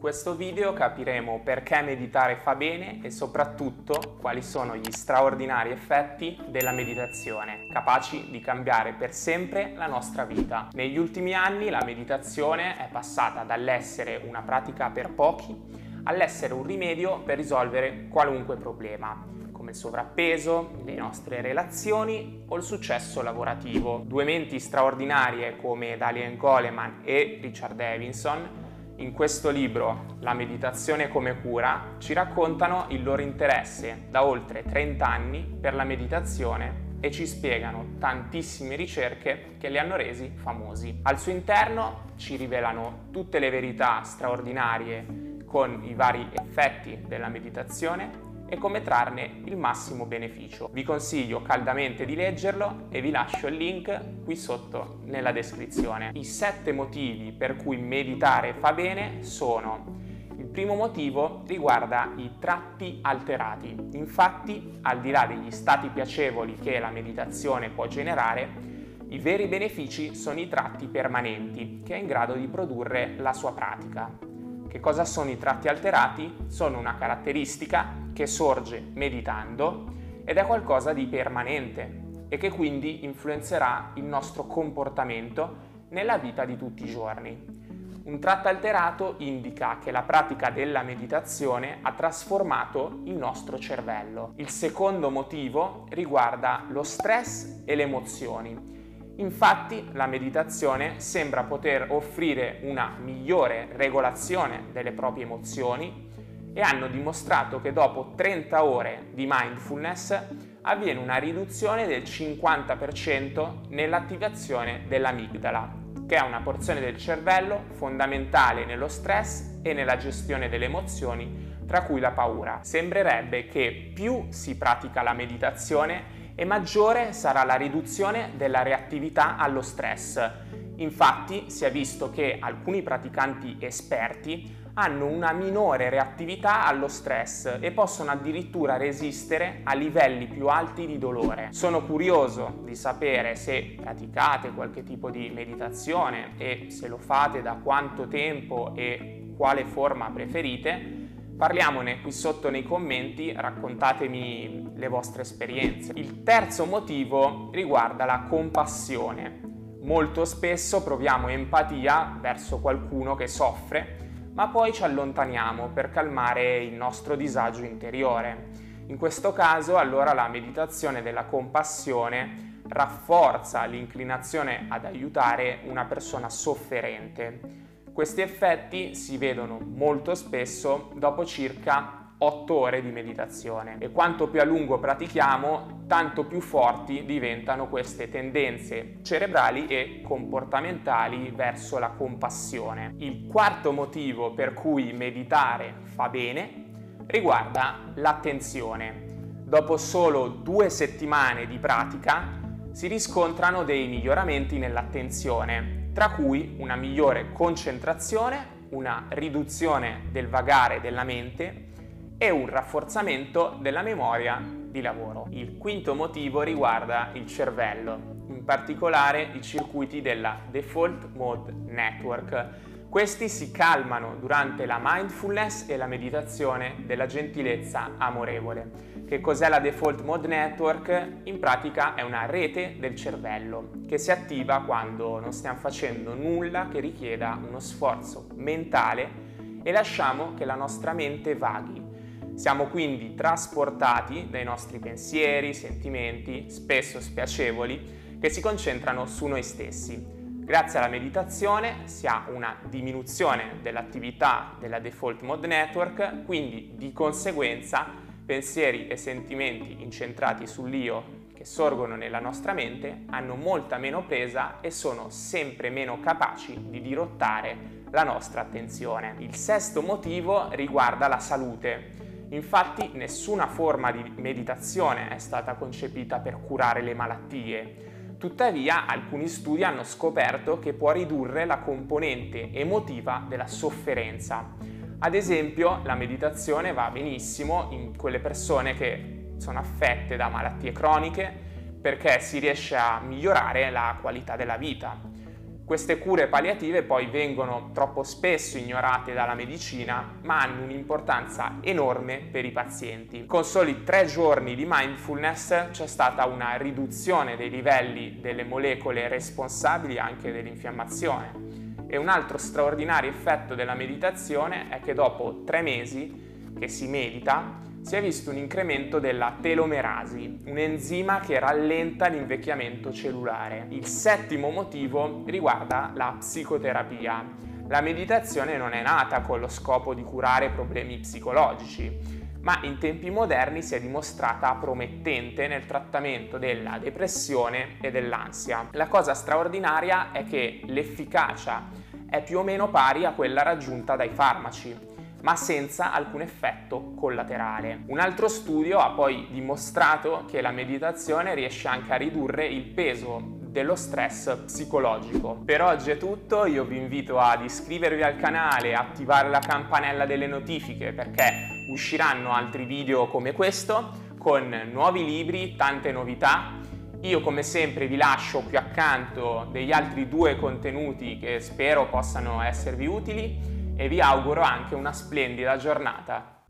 questo video capiremo perché meditare fa bene e soprattutto quali sono gli straordinari effetti della meditazione, capaci di cambiare per sempre la nostra vita. Negli ultimi anni la meditazione è passata dall'essere una pratica per pochi all'essere un rimedio per risolvere qualunque problema come il sovrappeso, le nostre relazioni o il successo lavorativo. Due menti straordinarie come Dalian Goleman e Richard Davidson in questo libro, La meditazione come cura, ci raccontano il loro interesse da oltre 30 anni per la meditazione e ci spiegano tantissime ricerche che li hanno resi famosi. Al suo interno ci rivelano tutte le verità straordinarie con i vari effetti della meditazione e come trarne il massimo beneficio. Vi consiglio caldamente di leggerlo e vi lascio il link qui sotto nella descrizione. I sette motivi per cui meditare fa bene sono il primo motivo riguarda i tratti alterati. Infatti, al di là degli stati piacevoli che la meditazione può generare, i veri benefici sono i tratti permanenti che è in grado di produrre la sua pratica. Che cosa sono i tratti alterati? Sono una caratteristica che sorge meditando ed è qualcosa di permanente e che quindi influenzerà il nostro comportamento nella vita di tutti i giorni. Un tratto alterato indica che la pratica della meditazione ha trasformato il nostro cervello. Il secondo motivo riguarda lo stress e le emozioni. Infatti la meditazione sembra poter offrire una migliore regolazione delle proprie emozioni e hanno dimostrato che dopo 30 ore di mindfulness avviene una riduzione del 50% nell'attivazione dell'amigdala, che è una porzione del cervello fondamentale nello stress e nella gestione delle emozioni, tra cui la paura. Sembrerebbe che più si pratica la meditazione e maggiore sarà la riduzione della reattività allo stress. Infatti si è visto che alcuni praticanti esperti hanno una minore reattività allo stress e possono addirittura resistere a livelli più alti di dolore. Sono curioso di sapere se praticate qualche tipo di meditazione e se lo fate da quanto tempo e quale forma preferite Parliamone qui sotto nei commenti, raccontatemi le vostre esperienze. Il terzo motivo riguarda la compassione. Molto spesso proviamo empatia verso qualcuno che soffre, ma poi ci allontaniamo per calmare il nostro disagio interiore. In questo caso allora la meditazione della compassione rafforza l'inclinazione ad aiutare una persona sofferente questi effetti si vedono molto spesso dopo circa 8 ore di meditazione e quanto più a lungo pratichiamo, tanto più forti diventano queste tendenze cerebrali e comportamentali verso la compassione. Il quarto motivo per cui meditare fa bene riguarda l'attenzione. Dopo solo due settimane di pratica si riscontrano dei miglioramenti nell'attenzione tra cui una migliore concentrazione, una riduzione del vagare della mente e un rafforzamento della memoria di lavoro. Il quinto motivo riguarda il cervello, in particolare i circuiti della Default Mode Network. Questi si calmano durante la mindfulness e la meditazione della gentilezza amorevole. Che cos'è la Default Mode Network? In pratica è una rete del cervello che si attiva quando non stiamo facendo nulla che richieda uno sforzo mentale e lasciamo che la nostra mente vaghi. Siamo quindi trasportati dai nostri pensieri, sentimenti, spesso spiacevoli, che si concentrano su noi stessi. Grazie alla meditazione si ha una diminuzione dell'attività della Default Mode Network, quindi di conseguenza pensieri e sentimenti incentrati sull'io che sorgono nella nostra mente hanno molta meno presa e sono sempre meno capaci di dirottare la nostra attenzione. Il sesto motivo riguarda la salute. Infatti nessuna forma di meditazione è stata concepita per curare le malattie. Tuttavia alcuni studi hanno scoperto che può ridurre la componente emotiva della sofferenza ad esempio, la meditazione va benissimo in quelle persone che sono affette da malattie croniche perché si riesce a migliorare la qualità della vita. Queste cure palliative poi vengono troppo spesso ignorate dalla medicina, ma hanno un'importanza enorme per i pazienti. Con soli tre giorni di mindfulness c'è stata una riduzione dei livelli delle molecole responsabili anche dell'infiammazione. E un altro straordinario effetto della meditazione è che dopo tre mesi che si medita, si è visto un incremento della telomerasi, un enzima che rallenta l'invecchiamento cellulare. Il settimo motivo riguarda la psicoterapia. La meditazione non è nata con lo scopo di curare problemi psicologici, ma in tempi moderni si è dimostrata promettente nel trattamento della depressione e dell'ansia. La cosa straordinaria è che l'efficacia è più o meno pari a quella raggiunta dai farmaci ma senza alcun effetto collaterale. Un altro studio ha poi dimostrato che la meditazione riesce anche a ridurre il peso dello stress psicologico. Per oggi è tutto, io vi invito ad iscrivervi al canale, attivare la campanella delle notifiche perché usciranno altri video come questo con nuovi libri, tante novità. Io come sempre vi lascio qui accanto degli altri due contenuti che spero possano esservi utili e vi auguro anche una splendida giornata.